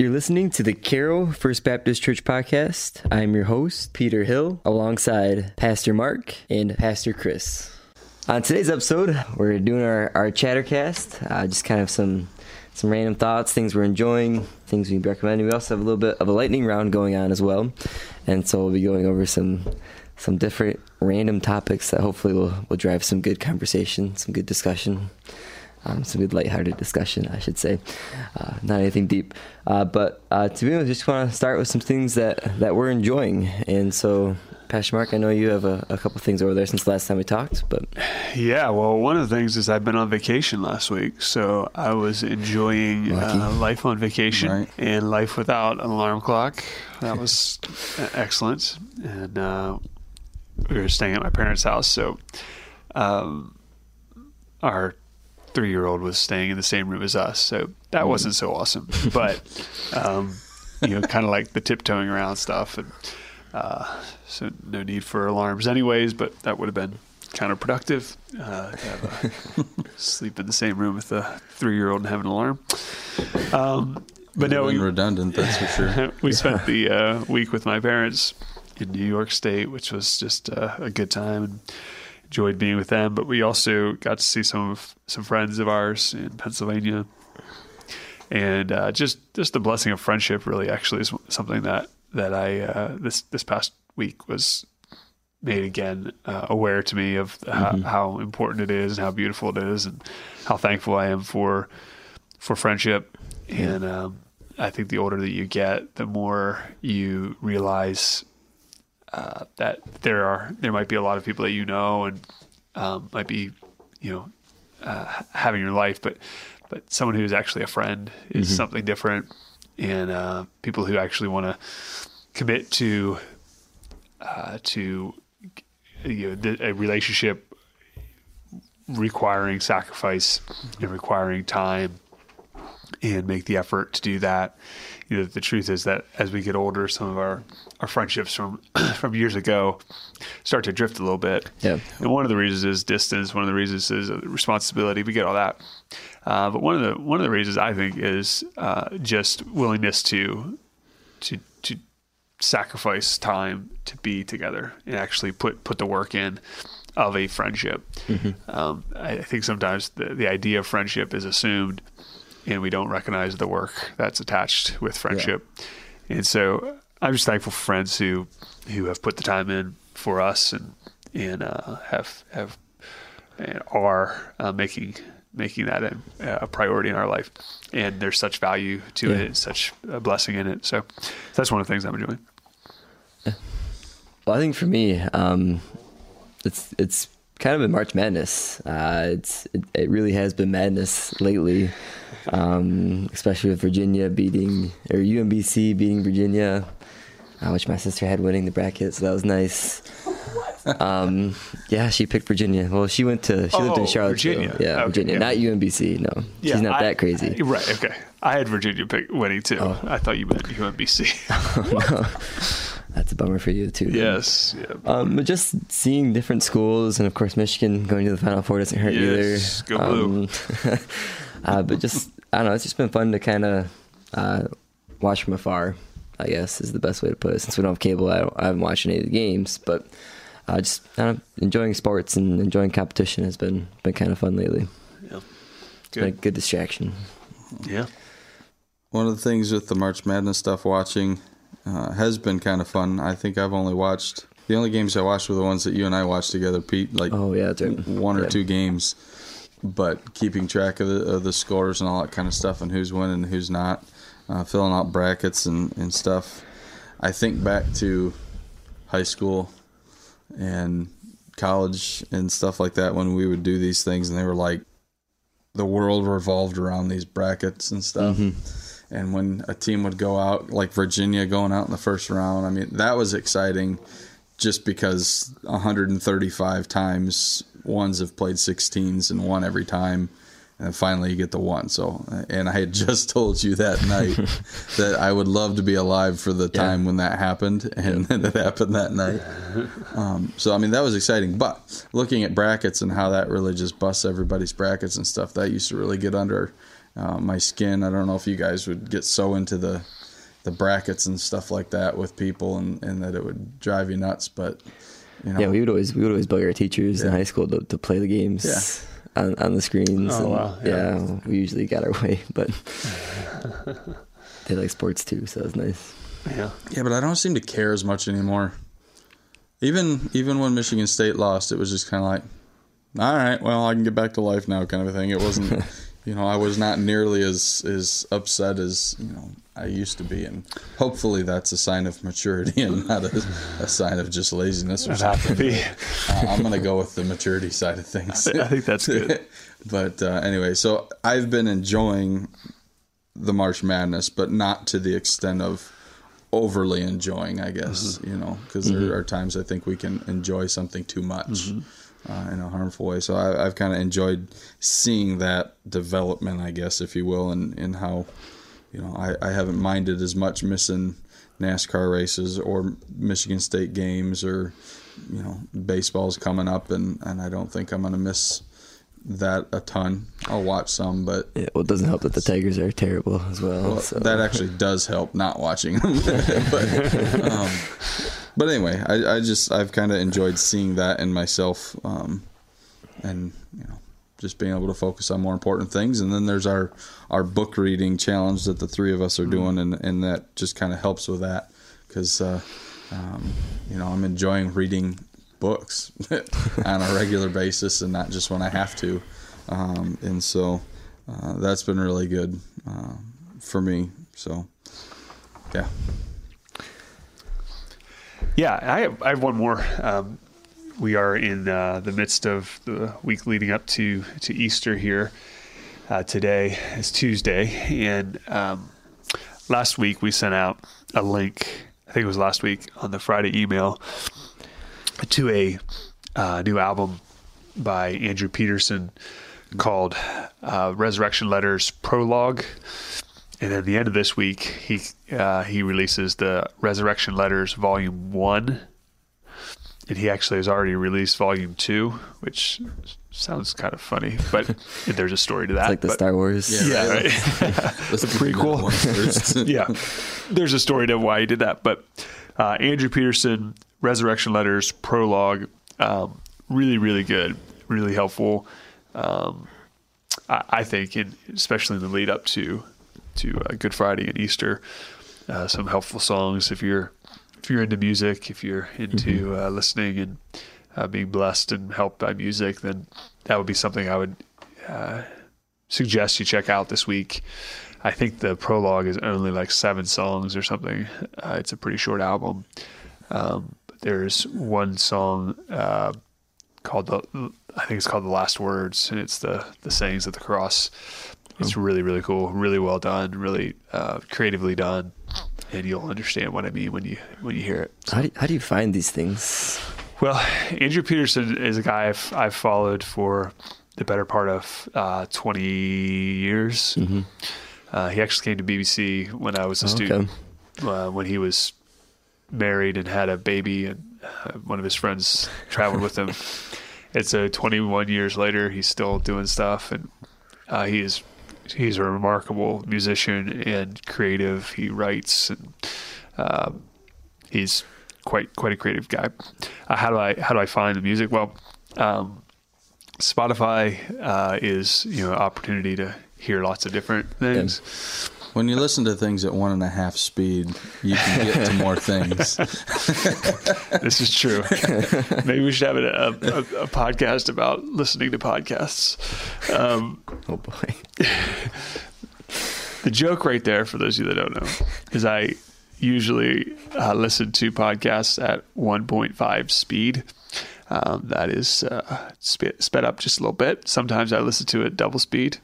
You're listening to the Carroll First Baptist Church podcast. I'm your host, Peter Hill, alongside Pastor Mark and Pastor Chris. On today's episode, we're doing our, our chattercast, uh, just kind of some some random thoughts, things we're enjoying, things we recommend. We also have a little bit of a lightning round going on as well, and so we'll be going over some some different random topics that hopefully will will drive some good conversation, some good discussion um, some good lighthearted discussion, I should say. Uh, not anything deep, uh, but uh, to be honest, just want to start with some things that that we're enjoying. And so, Pastor Mark, I know you have a, a couple things over there since the last time we talked, but yeah, well, one of the things is I've been on vacation last week, so I was enjoying uh, life on vacation right. and life without an alarm clock. That was excellent, and uh, we were staying at my parents' house, so. Um, our three year old was staying in the same room as us. So that mm. wasn't so awesome. But, um, you know, kind of like the tiptoeing around stuff. And uh, so no need for alarms, anyways, but that would have been counterproductive uh, to have a, sleep in the same room with a three year old and have an alarm. Um, but no, we, redundant. That's for sure. we spent the uh, week with my parents in New York State, which was just uh, a good time. And enjoyed being with them. But we also got to see some of some friends of ours in Pennsylvania, and uh, just just the blessing of friendship. Really, actually, is something that that I uh, this this past week was made again uh, aware to me of mm-hmm. how, how, important it is and how beautiful it is and how thankful I am for for friendship. Yeah. And um, I think the older that you get, the more you realize uh, that there are there might be a lot of people that you know and um, might be you know uh, having your life, but but someone who is actually a friend is mm-hmm. something different, and uh, people who actually want to commit to uh, to you know, a relationship requiring sacrifice and requiring time and make the effort to do that you know, the truth is that as we get older, some of our, our friendships from from years ago start to drift a little bit. Yeah. And one of the reasons is distance. One of the reasons is responsibility. We get all that. Uh, but one of the one of the reasons I think is uh, just willingness to to to sacrifice time to be together and actually put put the work in of a friendship. Mm-hmm. Um, I think sometimes the, the idea of friendship is assumed and we don't recognize the work that's attached with friendship. Yeah. And so I'm just thankful for friends who who have put the time in for us and and uh, have have and are uh, making making that a, a, priority in our life. And there's such value to yeah. it, such a blessing in it. So that's one of the things I'm enjoying. Well, I think for me, um, it's it's kind of been March Madness. Uh, it's it, it, really has been madness lately, um, especially with Virginia beating or UMBC beating Virginia, uh, which my sister had winning the bracket, so that was nice. Um, yeah, she picked Virginia. Well, she went to she oh, lived in oh, Charlottesville. Virginia. Yeah, okay, Virginia, yeah. not UMBC. No, yeah, she's not I, that crazy. Right. Okay. I had Virginia pick winning too. Oh. I thought you meant UMBC. no. That's a bummer for you too. Yes. Yeah, um, but just seeing different schools, and of course Michigan going to the Final Four doesn't hurt yes, either. Go blue. Um, uh, but just I don't know. It's just been fun to kind of uh, watch from afar. I guess is the best way to put it. Since we don't have cable, I, I haven't watched any of the games, but uh, just kind of enjoying sports and enjoying competition has been been kind of fun lately. Yeah, good. good distraction. Yeah. One of the things with the March Madness stuff, watching uh, has been kind of fun. I think I've only watched the only games I watched were the ones that you and I watched together, Pete. Like oh yeah, right. one or yeah. two games, but keeping track of the, of the, scores and all that kind of stuff and who's winning and who's not, uh, filling out brackets and, and stuff. I think back to high school and college and stuff like that when we would do these things and they were like the world revolved around these brackets and stuff. Mm-hmm and when a team would go out, like Virginia going out in the first round, I mean, that was exciting just because 135 times ones have played 16s and won every time. And finally, you get the one. So, and I had just told you that night that I would love to be alive for the time yeah. when that happened, and then it happened that night. Um, so, I mean, that was exciting. But looking at brackets and how that really just busts everybody's brackets and stuff, that used to really get under uh, my skin. I don't know if you guys would get so into the the brackets and stuff like that with people, and, and that it would drive you nuts. But you know, Yeah, we would always we would always bug our teachers in high school to, to play the games Yeah. on, on the screens. Oh, and, wow, Yeah. yeah. we usually got our way, but they like sports too, so it's nice. Yeah. Yeah, but I don't seem to care as much anymore. Even even when Michigan State lost, it was just kind of like, all right, well, I can get back to life now, kind of a thing. It wasn't, you know, I was not nearly as as upset as you know I used to be, and hopefully that's a sign of maturity and not a, a sign of just laziness or It'd to be. Uh, I'm gonna go with the maturity side of things. I think that's good. but uh, anyway, so I've been enjoying the March Madness, but not to the extent of overly enjoying, I guess, you know, because there are times I think we can enjoy something too much uh, in a harmful way. So I, I've kind of enjoyed seeing that development, I guess, if you will, and, and how, you know, I, I haven't minded as much missing NASCAR races or Michigan State games or, you know, baseball's coming up, and, and I don't think I'm going to miss that a ton. I'll watch some, but Yeah, well, it doesn't help that the Tigers are terrible as well. well, so. that actually does help not watching them. but, um, but anyway, I, I just I've kind of enjoyed seeing that in myself, um, and you know, just being able to focus on more important things. And then there's our our book reading challenge that the three of us are doing, and and that just kind of helps with that because uh, um, you know I'm enjoying reading books on a regular basis and not just when I have to, um, and so uh, that's been really good uh, for me. So yeah. Yeah, I have, I have one more. Um, we are in uh, the midst of the week leading up to, to Easter here. Uh, today is Tuesday, and um, last week we sent out a link. I think it was last week on the Friday email to a uh, new album by Andrew Peterson called uh, Resurrection Letters Prologue. And at the end of this week, he uh, he releases the Resurrection Letters Volume One, and he actually has already released Volume Two, which sounds kind of funny, but there's a story to that. It's like the but- Star Wars. yeah, right. Let's The prequel. yeah, there's a story to why he did that. But uh, Andrew Peterson, Resurrection Letters prologue, um, really, really good, really helpful. Um, I, I think, in, especially in the lead up to to uh, Good Friday and Easter, uh, some helpful songs if you're if you're into music, if you're into uh, listening and uh, being blessed and helped by music, then that would be something I would uh, suggest you check out this week. I think the prologue is only like seven songs or something. Uh, it's a pretty short album. Um, there's one song uh, called the I think it's called the Last Words, and it's the the sayings of the cross. It's really really cool, really well done, really uh, creatively done, and you'll understand what I mean when you when you hear it. How do, how do you find these things? Well, Andrew Peterson is a guy I've, I've followed for the better part of uh, 20 years. Uh, he actually came to BBC when I was a Oh, okay. student, uh, when he was married and had a baby, and uh, one of his friends traveled with him. And so 21 years later, he's still doing stuff, and uh, he is he's a remarkable musician and creative. He writes and um, he's quite quite a creative guy. Uh, how do I how do I find the music? Well, um, Spotify uh, is you know opportunity to hear lots of different things. When you listen to things at one and a half speed, you can get to more things. This is true. Maybe we should have a, a, a, a podcast about listening to podcasts. Um, Oh boy. the joke right there, for those of you that don't know, is I usually uh, listen to podcasts at 1.5 speed. Um, that is uh, sped, sped up just a little bit. Sometimes I listen to it double speed.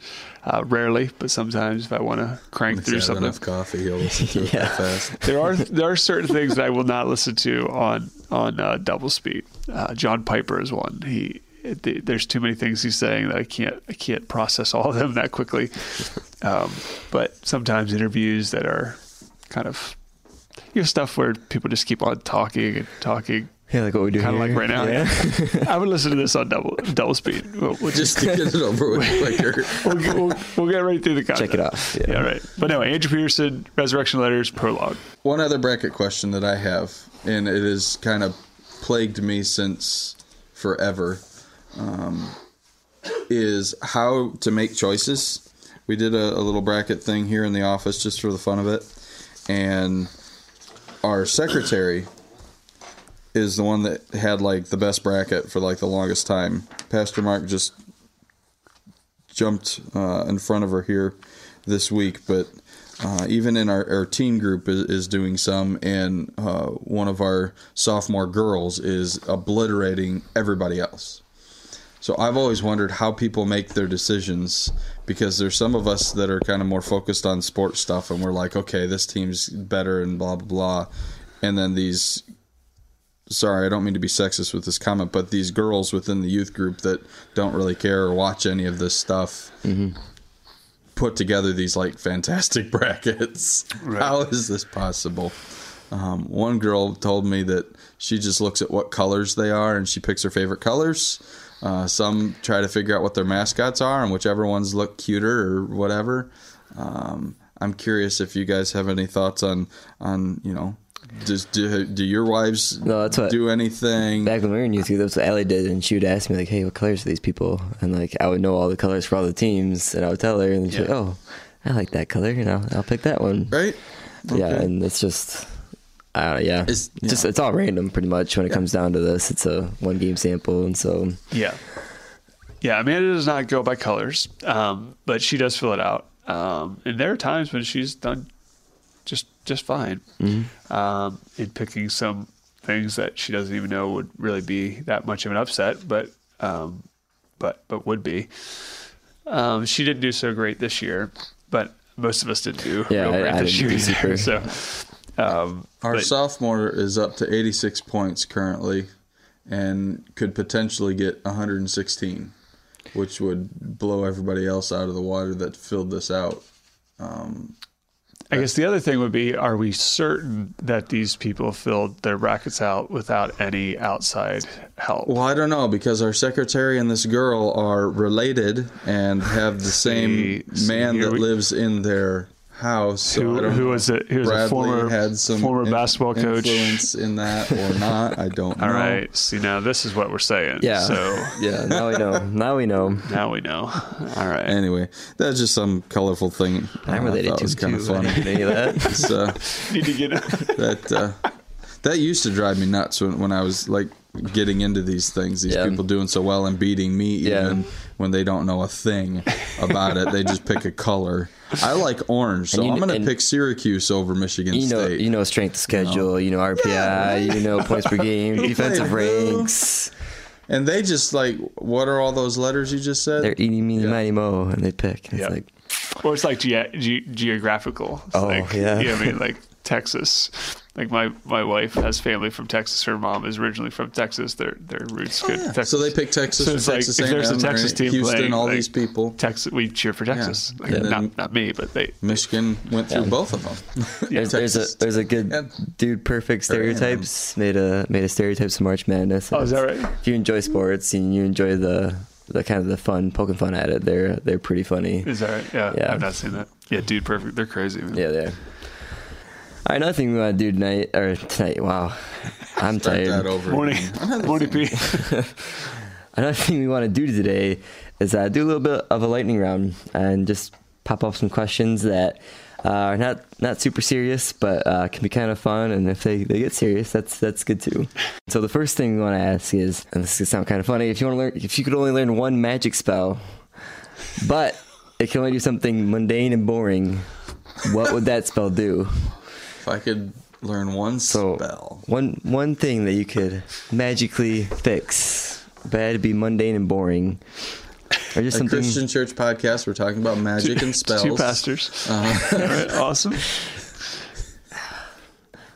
Uh, rarely, but sometimes if I want to crank If through something, enough coffee, you'll listen to it Yeah. that fast. there are there are certain things that I will not listen to on on uh, double speed. Uh, John Piper is one. He it, there's too many things he's saying that I can't I can't process all of them that quickly. Um, but sometimes interviews that are kind of you know stuff where people just keep on talking and talking Yeah, like what we do kind of like right now. Yeah. I would listen to this on double double speed. We'll, we'll Just to get it over with quicker. we'll, get- we'll, we'll get right through the content. Check it off. Yeah. Yeah, right. But anyway, Andrew Peterson, Resurrection Letters, prologue. One other bracket question that I have, and it has kind of plagued me since forever, um, is how to make choices. We did a, a little bracket thing here in the office just for the fun of it, and our secretary is the one that had like the best bracket for like the longest time. Pastor Mark just jumped uh, in front of her here this week, but uh, even in our, our teen group is, is doing some, and uh, one of our sophomore girls is obliterating everybody else. So I've always wondered how people make their decisions because there's some of us that are kind of more focused on sports stuff, and we're like, okay, this team's better, and blah blah blah, and then these sorry, I don't mean to be sexist with this comment, but these girls within the youth group that don't really care or watch any of this stuff put together these like fantastic brackets. How is this possible? Um, one girl told me that she just looks at what colors they are and she picks her favorite colors. Uh, some try to figure out what their mascots are and whichever ones look cuter or whatever. Um, I'm curious if you guys have any thoughts on on you know. Does do, do your wives No, that's what- do anything? Back when we were in youth group, that's what Allie did, and she would ask me like, "Hey, what colors are these people?" And like, I would know all the colors for all the teams, and I would tell her, and she'd be like, "Oh, I like that color, you know, I'll pick that one." right? Yeah, and it's just, uh, yeah, It's- it's just yeah. it's all random pretty much when it comes down to this. It's a one game sample, and so Yeah. Yeah, Amanda does not go by colors, um, but she does fill it out. Um, and there are times when she's done just just fine um, in picking some things that she doesn't even know would really be that much of an upset, but um, but but would be. Um, she didn't do so great this year, but most of us didn't do Yeah, real I- great I this didn't year either. So, um, Our but- sophomore is up to 86 points currently and could potentially get 116, which would blow everybody else out of the water that filled this out. I guess the other thing would be: Are we certain that these people filled their brackets out without any outside help? Well, I don't know because our secretary and this girl are related and have the same See- man that we- lives in their house. So Who- I don't who know was it- who was a former- had some former in- basketball coach. influence in that or not. I don't know. All right. See, now this is what we're saying. yeah, So yeah. Now we know. Now we know. now we know. All right. Anyway, that's just some colorful thing. I'm uh, related I thought to was kind of too. I funny. any of that. It's, uh, Need to get. that uh, that used to drive me nuts when, when I was like getting into these things. These Yeah. people doing so well and beating me Yeah. even when they don't know a thing about it. They just pick a color. I like orange, so you- I'm going to pick Syracuse over Michigan You know, State. you know strength of schedule. You know RPI. You know points per game, defensive ranks. and they just like, what are all those letters you just said? They're eating me, Yeah. mighty mo, and they pick. It's Yeah. like Or it's like ge- ge- geographical. It's Oh, like, yeah. I mean, like Texas. Like my, my wife has family from Texas. Her mom is originally from Texas. Their their roots oh, go to Texas. Oh, So they pick Texas So it's like, Texas if there's a Texas team Houston, playing, all like, these people. Texas, we cheer for Texas. Like, And then- not not me, but they. Michigan went through both of them. there's, there's a there's a good Yeah. dude perfect stereotypes made a made a stereotypes of March Madness. Oh, is that right? If you enjoy sports and you enjoy the the kind of the fun poking fun at it, they're they're pretty funny. Is that right? Yeah, Yeah. I've not seen that. Yeah, dude, perfect. They're crazy. Man. Yeah, there. All right, another thing we want to do tonight or tonight. Wow, I'm Start tired. that over. Morning, again. morning, P. Another thing we want to do today is uh, do a little bit of a lightning round and just pop up some questions that uh, are not not super serious, but uh, can be kind of fun. And if they, they get serious, that's that's good too. So the first thing we want to ask is, and this could sound kind of funny, if you want to learn, if you could only learn one magic spell, but it can only do something mundane and boring, what would that spell do? If I could learn one So spell. one one thing that you could magically fix, but it'd be mundane and boring, or just A something. Christian church podcast. We're talking about magic and spells. Two pastors. Uh-huh. All right, awesome.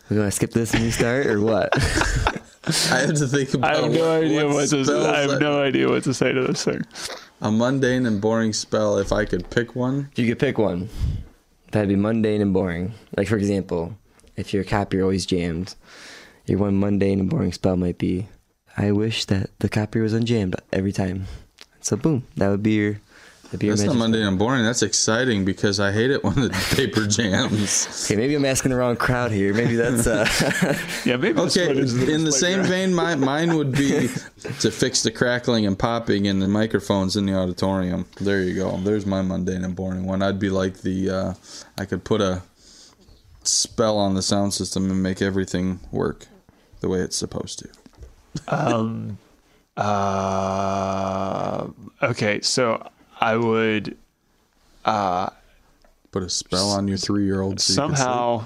We want to skip this and restart, or what? I have to think about. I have no what- idea what what to. spells I have that- no idea what to say to this thing. A mundane and boring spell. If I could pick one, you could pick one, that'd be mundane and boring. Like for example, if your copier always jammed, Your one mundane and boring spell might be, I wish that the copier was unjammed every time. So boom, that would be your. That'd be your That's not magic mundane and boring. That's exciting because I hate it when the paper jams. Okay, maybe I'm asking the wrong crowd here. Maybe that's uh Yeah, maybe Okay, one in the same vein, my, mine would be to fix the crackling and popping in the microphones in the auditorium. There you go. There's my mundane and boring one. I'd be like the, uh, I could put a spell on the sound system and make everything work the way it's supposed to. Um, uh, okay, so I would uh, Put a spell on your three year old. somehow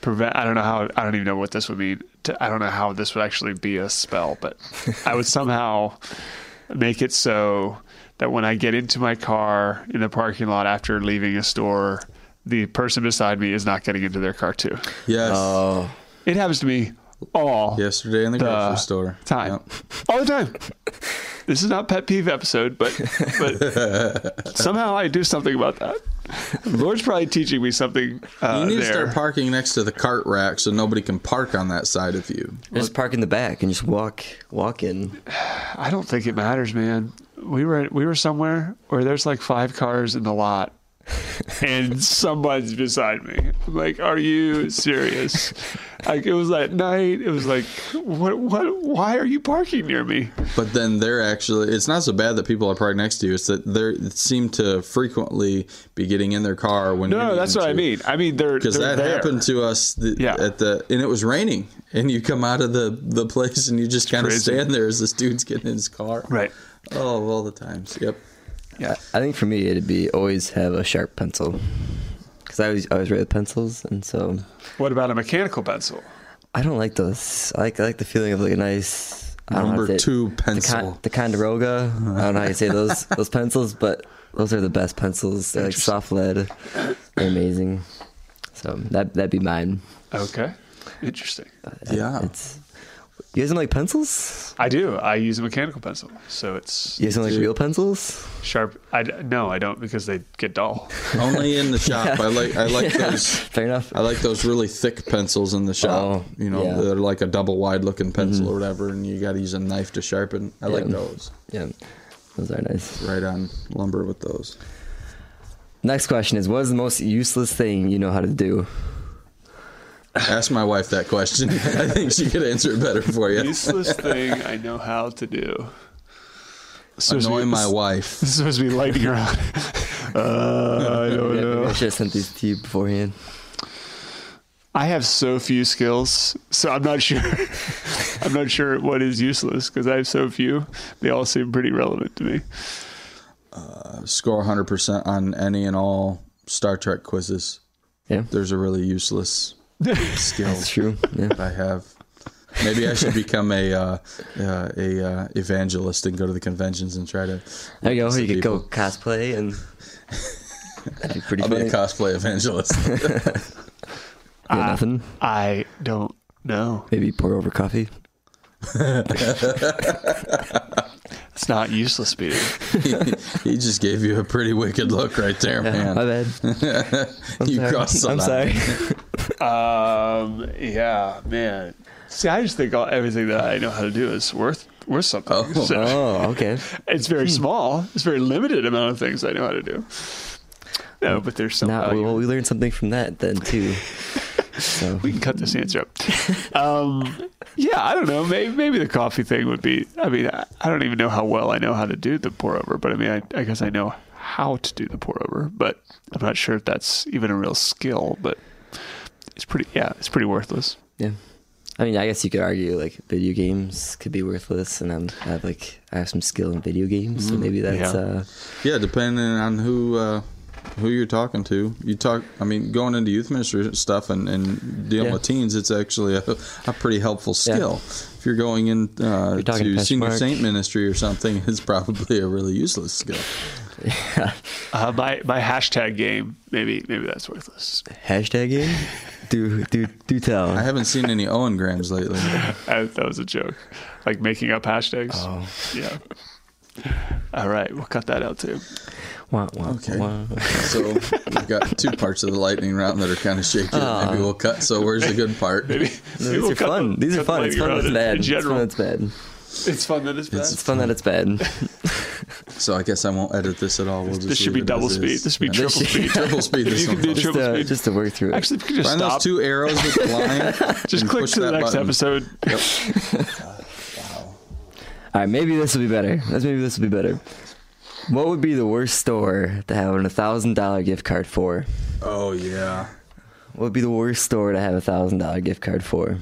prevent. I don't know how. I don't even know what this would mean. To, I don't know how this would actually be a spell, but I would somehow make it so that when I get into my car in the parking lot after leaving a store, the person beside me is not getting into their car too. Yes. oh It happens to me all Yesterday in the the grocery store. time, Yep. all the time. This is not pet peeve episode, but but somehow I do something about that. Lord's probably teaching me something. Uh, You need to start parking next to the cart rack so nobody can park on that side of you. just park in the back and just walk walk in. I don't think it matters, man. We were we were somewhere where there's like five cars in the lot, and someone's beside me. I'm like, are you serious? Like it was at night. It was like, what what? Why are you parking near me? But then they're actually, it's not so bad that people are parked next to you. It's that they seem to frequently be getting in their car when No, that's what I mean. I mean, they're Because that there. happened to us the, Yeah. at the, and it was raining. And you come out of the, the place and you just kind of stand there as this dude's getting in his car. Right. Oh, all the times. Yep. Yeah. I think for me it'd be always have a sharp pencil. Because I always I always write with pencils, and so What about a mechanical pencil? I don't like those. I like I like the feeling of like a nice I don't know how Number to say two the, pencil. Con- the Conderoga. I don't know how you say those those pencils, but those are the best pencils. They're like soft lead. They're amazing. So that that'd be mine. Okay. Interesting. Yeah. It's you guys don't like pencils? I do. I use a mechanical pencil, so it's You guys don't like real pencils? sharp. I no, I don't because they get dull. Only in the shop. I like, I like those. Fair enough. I like those really thick pencils in the shop. Oh, you know, yeah. Mm-hmm. they're like a double wide looking pencil or whatever, and you got to use a knife to sharpen. I like those. Yeah, those are nice. Right on lumber with those. Next question is: What is the most useless thing you know how to do? Ask my wife that question. I think she could answer it better for you. Useless thing I know how to do. So Annoy my wife. This is supposed to be lightning around. uh, I don't Yeah, maybe I know. should have sent these to you beforehand. I have so few skills, so I'm not sure. I'm not sure what is useless because I have so few. They all seem pretty relevant to me. Score 100% on any and all Star Trek quizzes. Yeah, There's a really useless skill that's true. Yeah. that I have. Maybe I should become a uh, uh, a uh, evangelist and go to the conventions and try to. There you go. witness You to could go cosplay and that'd be pretty I'll be a cosplay evangelist. yeah, nothing. I don't know. Maybe pour over coffee. It's not useless, Peter. he just gave you a pretty wicked look right there, Yeah, my man. bad. I'm you sorry. crossed the I'm line. sorry. Um, yeah, man. See, I just think all, everything that I know how to do is worth worth something. Oh. So, oh, okay. it's very small. It's very limited amount of things I know how to do. No, but there's some Now, value. well, we learned something from that then too. So we can cut this answer up. Um, yeah, I don't know. Maybe, maybe the coffee thing would be. I mean, I, I don't even know how well I know how to do the pour over, but I mean, I, I guess I know how to do the pour over, but I'm not sure if that's even a real skill. But it's pretty. Yeah, it's pretty worthless. yeah. I mean, I guess you could argue like video games could be worthless, and I'm, I have like I have some skill in video games, so maybe that's yeah. uh, Yeah, depending on who uh, who you're talking to. You talk. I mean, going into youth ministry stuff and, and dealing Yeah. with teens, it's actually a, a pretty helpful skill. If you're going in uh, You're to to senior Mark. saint ministry or something, it's probably a really useless skill. Uh, my my hashtag game. Maybe maybe that's worthless. hashtag game. do do do tell. I haven't seen any Owen Grams lately. Uh, that was a joke. Like making up hashtags. Oh. Yeah. All right, we'll cut that out too. Wah, wah, Okay. wah. So we've got two parts of the lightning round that are kind of shaky. that Maybe we'll cut. So where's the good part? Maybe, No, maybe these we'll are fun. the- These are cut the fun. It's fun. round It's in- bad. In It's fun. general, It's bad. it's fun that it's bad. It's fun that it's bad. So I guess I won't edit this at all. We'll just this should be double speed. This should be Yeah. triple speed. triple speed. This you can do just, triple to, speed. just to work through it. Actually, if you could just Find stop, those two arrows with the line. just click to the next button. episode. All right, maybe this will be better. Let's maybe this will be better. What would be the worst store to have a thousand dollar gift card for? Oh yeah. What would be the worst store to have a thousand dollar gift card for?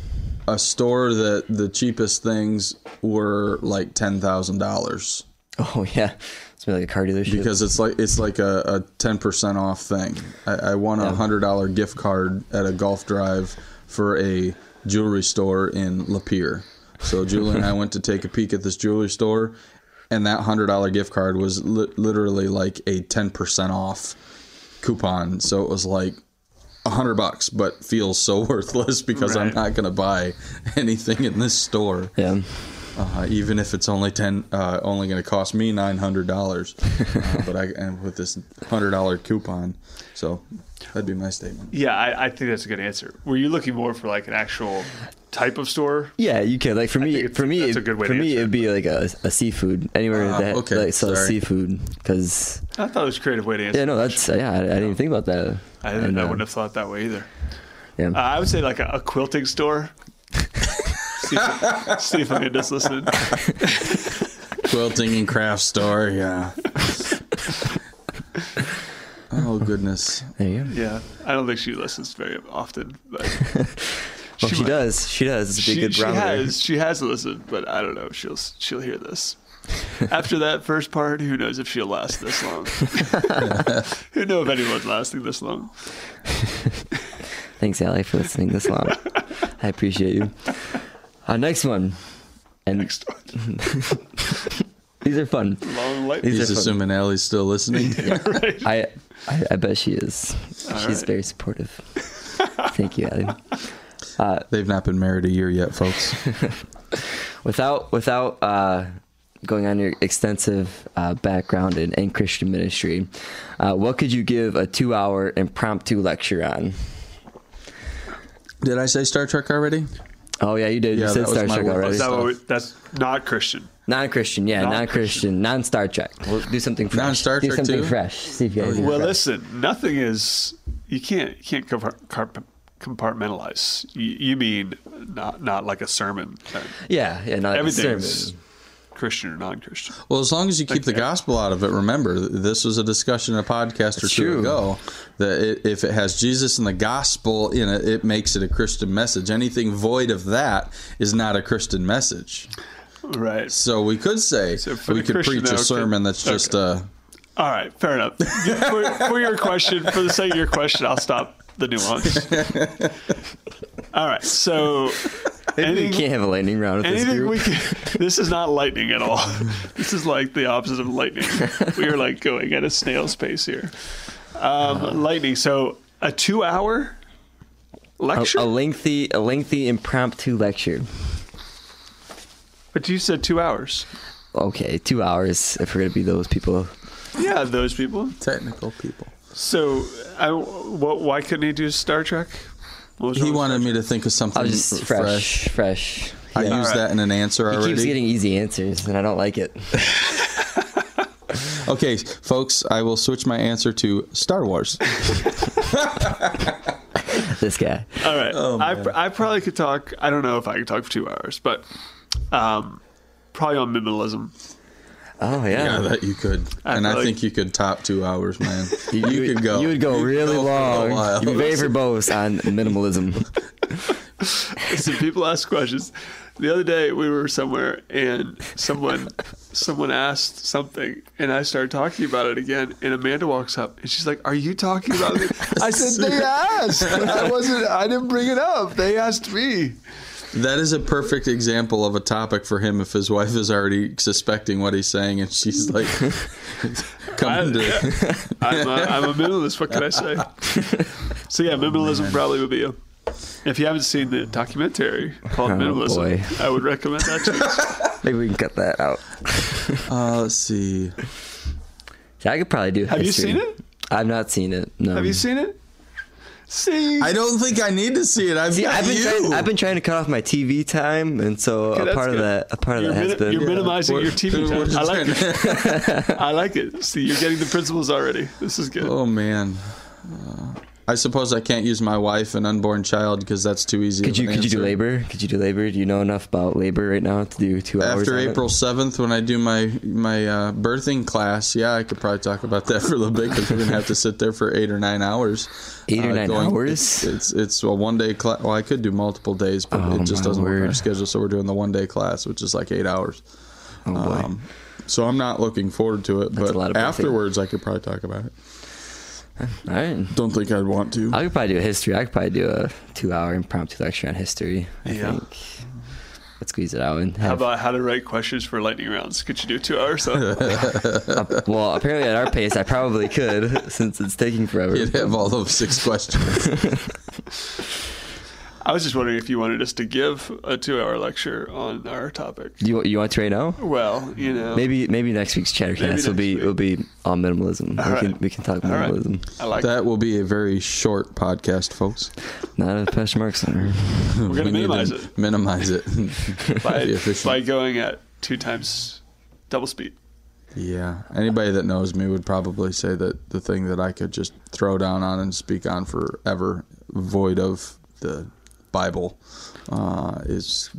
A store that the cheapest things were like ten thousand dollars Oh yeah, it's like a car dealership. because it's like it's like a, a ten percent off thing. I, I won a Yeah. hundred dollar gift card at a golf drive for a jewelry store in Lapeer. So Julie and I went to take a peek at this jewelry store, and that hundred dollar gift card was li- literally like a ten percent off coupon. So it was like a hundred bucks, but feels so worthless because I'm not going to buy anything in this store, yeah, uh, even if it's only ten, uh, only going to cost me nine hundred dollars. uh, but I and with this hundred dollar coupon, so that'd be my statement. Yeah, I, I think that's a good answer. Were you looking more for like an actual type of store? yeah, you could like for me. For me, that's a it- good way for to me, answer it'd be like a, a seafood anywhere Ah, that okay, like sells sorry. seafood because I thought it was a creative way to answer. yeah, no, the that's yeah, I, I didn't even think about that. I, didn't, And, I uh, wouldn't have thought that way either. Yeah, Uh, I would say like a, a quilting store. See, if, see if Amanda's listening. Quilting and craft store, yeah. oh goodness. there you go. Yeah, I don't think she listens very often, but Well, she, might- does. She does. It'd be She, a good she has she has listened, but I don't know. if She'll she'll hear this. After that first part, who knows if she'll last this long? who know if anyone's lasting this long? Thanks, Allie, for listening this long. I appreciate you. Uh, next one, and Next one. these are fun. light. These He's are fun. assuming Allie's still listening. right. I, I I bet she is. She's right. very supportive. Thank you, Allie. They've not been married a year yet, folks. Without without uh, going on your extensive uh, background in, in Christian ministry, uh, what could you give a two hour impromptu lecture on? Did I say Star Trek already? Oh yeah, you did. Yeah, you said that was Star my Trek already. That what we, that's not Christian. Non-Christian, yeah, Non-Christian. non-Christian, non-Star Trek. We'll do something fresh. Non-Star Trek do Trek something too? fresh. See if you guys do Well, fresh. listen, nothing is you can't you can't compartmentalize. You, you mean not not like a sermon. uh, Yeah, yeah, not like a. Christian or non-Christian. Well, as long as you keep the gospel out of it, remember this was a discussion in a podcast or two true. ago that it, if it has Jesus and the gospel in it, it makes it a Christian message. Anything void of that is not a Christian message. Right. So we could say So we could Christian, preach a okay. sermon that's just uh, All right, fair enough. For, for your question, for the sake of your question, I'll stop the nuance. All right, so Maybe we can't have a lightning round with this anything group. we can. This is not lightning at all. This is like the opposite of lightning. We are like going at a snail's pace here. Um, lightning. So a two-hour a, lecture. a lengthy, a lengthy impromptu lecture. but you said two hours. Okay, two hours if we're gonna be those people. Yeah, those people. technical people. So, I, wh why couldn't he do Star Trek? What was He wanted me to think of I something was just fresh, fresh. I Yeah. used All right. that in an answer He already. keeps getting easy answers, and I don't like it. Okay, folks, I will switch my answer to Star Wars. this guy. All right. Oh, I, pr- I probably could talk. I don't know if I could talk for two hours, but um, probably on minimalism. Oh Yeah, yeah. that you could, I and I feel think you could top two hours, man. You, would- could go. You would go really go long. You'd be very verbose on minimalism. Listen, people ask questions. The other day we were somewhere and someone someone asked something and I started talking about it again and Amanda walks up and she's like, "Are you talking about it?" I said, "They asked. I wasn't. I didn't bring it up. They asked me." That is a perfect example of a topic for him if his wife is already suspecting what he's saying and she's like coming to. I'm a, I'm a minimalist. What can I say? So yeah, minimalism probably would be a. If you haven't seen the documentary called Oh, Minimalism, boy. I would recommend that to you. Maybe we can cut that out. Uh, let's see. See, I could probably do. Have you seen it? I've not seen it. No. Have you seen it? See, I don't think I need to see it. I've See, I've been you. trying. I've been trying to cut off my TV time, and so Okay, a that's part of that. A part of You're that has been. you're minimizing What- your TV time. I like it. I like it. See, you're getting the principles already. This is good. Oh man. Uh, I suppose I can't use my wife and unborn child because that's too easy. Could you could you do labor? Could you do labor? Do you know enough about labor right now to do two hours? After? April seventh, when I do my my uh, birthing class, yeah, I could probably talk about that for a little bit because we're gonna have to sit there for eight or nine hours. Eight or Uh, nine going- hours? It's it's, it's a one day class. Well, I could do multiple days, but Oh, it just doesn't work on our schedule. So we're doing the one day class, which is like eight hours. Oh boy. Um, so I'm not looking forward to it. That's but a lot of afterwards, I could probably talk about it. All right. Don't think I'd want to. I could probably do a history. I could probably do a two-hour impromptu lecture on history. I Yeah. think. Let's squeeze it out and How about how to write questions for lightning rounds? Could you do two hours? on- uh, well, apparently at our pace, I probably could, since it's taking forever. You'd have all of six questions. I was just wondering if you wanted us to give a two-hour lecture on our topic. You you want to right now? Well, you know, Maybe maybe next week's Maybe chattercast will be week. will be on minimalism. All we right. can we can talk All right. minimalism. I like that will be a very short podcast, folks. Not a Pastor Mark Center. We're gonna We need to minimize it. Minimize it. by, by going at two times double speed. Yeah. Anybody that knows me would probably say that the thing that I could just throw down on and speak on forever, void of the Bible, uh, is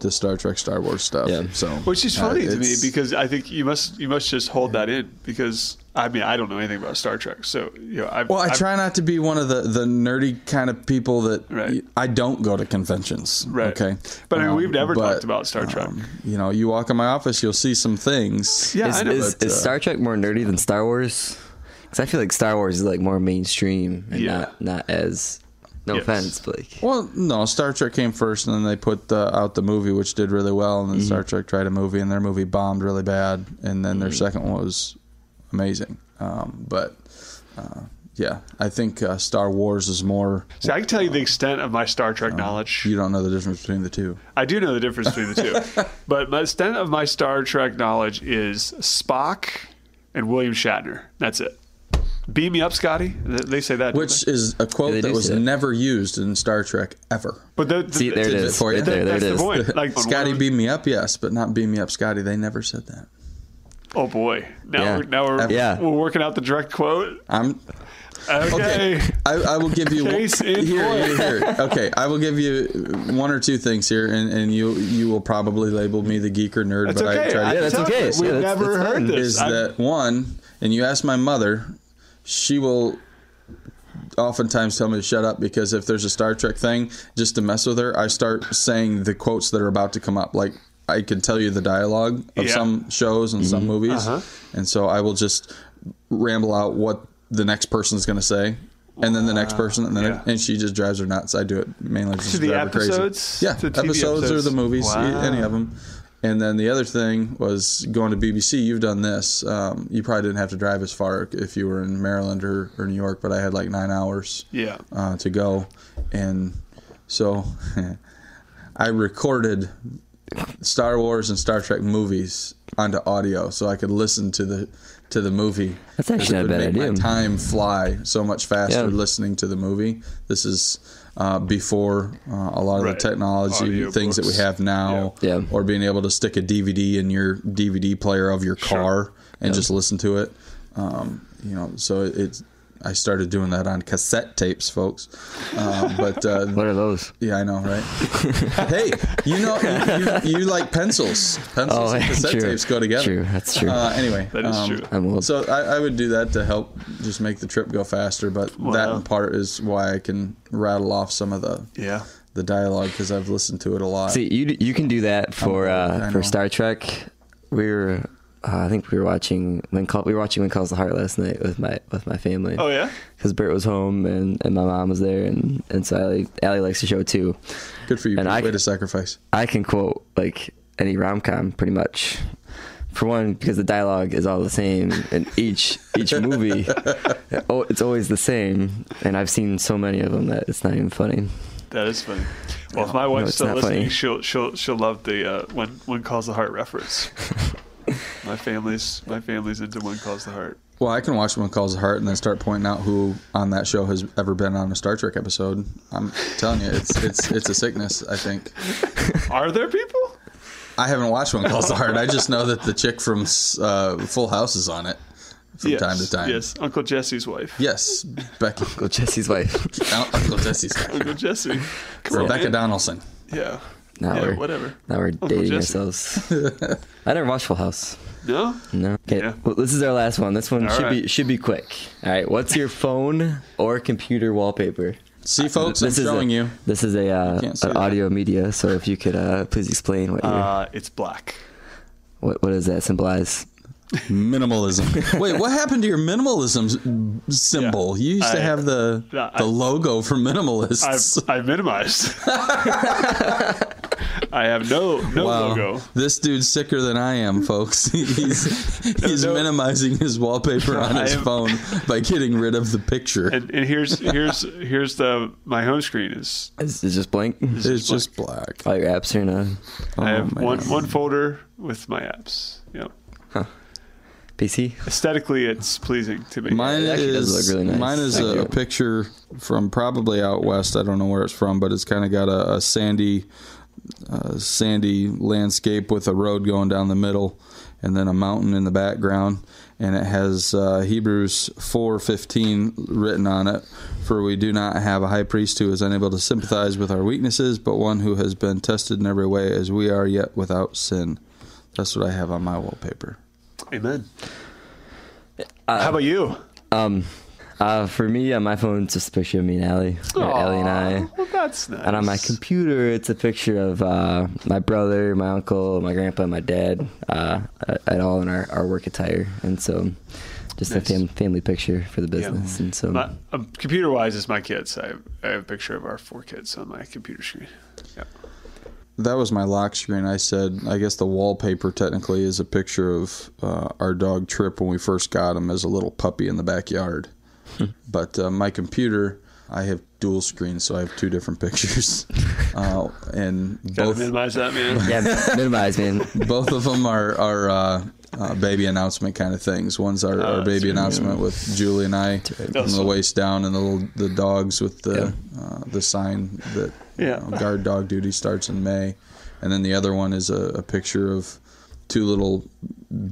the Star Trek, Star Wars stuff. Yeah. So, Which is uh, funny to me because I think you must you must just hold that in because I mean I don't know anything about Star Trek, so you know I've, Well, I I've- try not to be one of the, the nerdy kind of people that Right. I don't go to conventions. Right. Okay. But I mean, Um, we've never but, talked about Star Trek. um, you know, you walk in my office, you'll see some things. Yeah, is, I know. is, but, is uh, Star Trek more nerdy than Star Wars? Because I feel like Star Wars is like more mainstream and Yeah. not not as. No Yes. offense, but like Well, no, Star Trek came first, and then they put the, out the movie, which did really well, and then Mm-hmm. Star Trek tried a movie, and their movie bombed really bad, and then their Mm-hmm. second one was amazing. Um, but uh, yeah, I think uh, Star Wars is more. See, I can tell you the extent of my Star Trek knowledge. You don't know the difference between the two. I do know the difference between the two, but my extent of my Star Trek knowledge is Spock and William Shatner. That's it. Beam me up, Scotty. They say that, Which is a quote they that was that. never used in Star Trek ever. But the, the, see there it Tidbit is. for you. There, there it that's the point. Like Scotty beam me up, yes, but not beam me up, Scotty. They never said that. Oh boy! Now Yeah. we're now we're Yeah. we're working out the direct quote. I'm Okay. okay. I, I will give you Case in here, here, here. Okay, I will give you one or two things here, and, and you you will probably label me the geek or nerd, That's but okay. I try to Yeah, that's tell okay. We've Yeah, that's- never that's heard fine. this. is I'm- that one, and you asked my mother, she will oftentimes tell me to shut up because if there's a Star Trek thing, just to mess with her, I start saying the quotes that are about to come up. Like I can tell you the dialogue of Yeah. some shows and some movies, Uh-huh. and so I will just ramble out what the next person's going to say. And then the next person, and then Yeah. and she just drives her nuts. I do it mainly just To the drive her crazy. episodes? Yeah, To TV episodes, or the movies, Wow. any of them. And then the other thing was going to BBC. You've done this. Um, you probably didn't have to drive as far if you were in Maryland or, or New York, but I had like nine hours Yeah. uh, to go, and so I recorded Star Wars and Star Trek movies onto audio, so I could listen to the to the movie. That's actually Because it not a would bad make idea. My time fly so much faster Yeah. listening to the movie. This is uh, before uh, a lot of Right. the technology things that we have now, Yeah. Yeah. or being able to stick a DVD in your DVD player of your Sure. car and Yeah. just listen to it. Um, you know, so it, it's. I started doing that on cassette tapes, folks. Uh, but uh, What are those? yeah, I know, right? hey, you know, you, you, you like pencils. Pencils Oh, and cassette true. tapes go together. True, that's true. Uh, anyway, That is um, true. I'm old. So I, I would do that to help just make the trip go faster. But Wow. that in part is why I can rattle off some of the Yeah. the dialogue because I've listened to it a lot. See, you you can do that for I uh, for Star Trek. We were, uh, I think we were watching when call, we were watching When Calls the Heart last night with my with my family. Oh yeah. because Bert was home and, and my mom was there, and and so Allie, Allie likes the show too. Good for you. And Pete. I Way c- to sacrifice. I can quote like any rom com pretty much. For one, because the dialogue is all the same in each each movie. oh, it's always the same, and I've seen so many of them that it's not even funny. That is funny. Well, if my wife's it's still listening, funny. she'll she'll she'll love the uh, when when calls the heart reference. My family's my family's into When Calls the Heart. Well, I can watch When Calls the Heart and then start pointing out who on that show has ever been on a Star Trek episode. I'm telling you, it's it's it's a sickness. I think. Are there people? I haven't watched When Calls the Heart. I just know that the chick from uh, Full House is on it from yes, time to time. Yes, Uncle Jesse's wife. Yes, Becky. Go Jesse's wife. Uncle Jesse's wife. Uncle Jesse. Come Rebecca man. Donaldson. Yeah. Now yeah, we're whatever. now we're Uncle dating Jesse. ourselves. I never watched Full House. No? No. Okay. Yeah. Well, this is our last one. This one All should right. be should be quick. All right. What's your phone or computer wallpaper? See, folks, This I'm is showing a, you. This is a uh, can't an that. audio media. So if you could uh, please explain what your Uh, it's black. what what does that symbolize? Minimalism. Wait, what happened to your minimalism s- symbol? You used to have the I- the logo for minimalists. I've, I've minimized. I have no no wow, logo. this dude's sicker than I am, folks. He's he's no. minimizing his wallpaper on his am- phone by getting rid of the picture. And, and here's here's here's the my home screen is Is it just blank? it's just just black. All your apps are in a Oh, I have oh, man. one one folder with my apps. Yeah. PC. Aesthetically, it's pleasing to me. Mine It actually does is look really nice. mine is a, a picture from probably out west. I don't know where it's from, but it's kind of got a, a sandy, uh, sandy landscape with a road going down the middle, and then a mountain in the background. And it has uh, Hebrews four fifteen written on it. For we do not have a high priest who is unable to sympathize with our weaknesses, but one who has been tested in every way as we are, yet without sin. That's what I have on my wallpaper. Amen. How about you? Um, uh, for me on my phone, it's just a picture of me and Allie, or Allie and I. Well, that's nice. And on my computer, it's a picture of uh, my brother, my uncle, my grandpa, my dad, uh, at all in our, our work attire. And so, just Nice. a fam- family picture for the Yeah. business. And so, My, um, computer wise, it's my kids. I have, I have a picture of our four kids on my computer screen. Yeah. That was my lock screen. I said, I guess the wallpaper technically is a picture of uh, our dog Trip when we first got him as a little puppy in the backyard. but uh, my computer, I have dual screens, so I have two different pictures, uh, and both minimize that, man. yeah, minimize, man. both of them are are uh, uh, baby announcement kind of things. One's our, Oh, our baby that's announcement with Julie and I from That's the waist down, and the little the dogs with the uh, the sign that Yeah. you know, guard dog duty starts in May, and then the other one is a, a picture of two little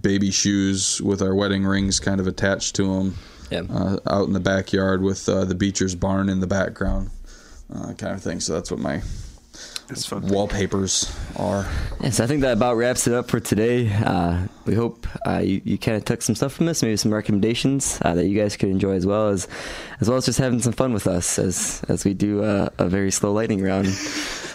baby shoes with our wedding rings kind of attached to them Yeah. uh, out in the backyard with uh, the Beecher's barn in the background, uh, kind of thing. So that's what my It's fun. wallpapers are. Yes, I think that about wraps it up for today. Uh, we hope uh, you, you kind of took some stuff from this, maybe some recommendations uh, that you guys could enjoy as well as as well as just having some fun with us as as we do a, a very slow lightning round.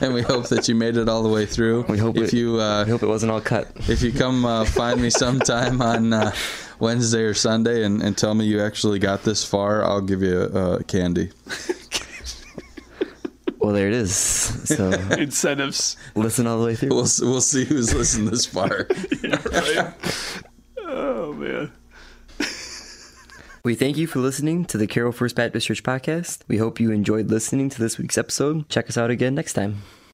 and we hope that you made it all the way through. We hope if it- you uh, I hope it wasn't all cut. if you come uh, find me sometime on uh, Wednesday or Sunday and, and tell me you actually got this far, I'll give you uh, candy. Well, there it is. So Incentives. listen all the way through. We'll we'll see who's listened this far. Yeah, right. oh man. We thank you for listening to the Carroll First Baptist Church podcast. We hope you enjoyed listening to this week's episode. Check us out again next time.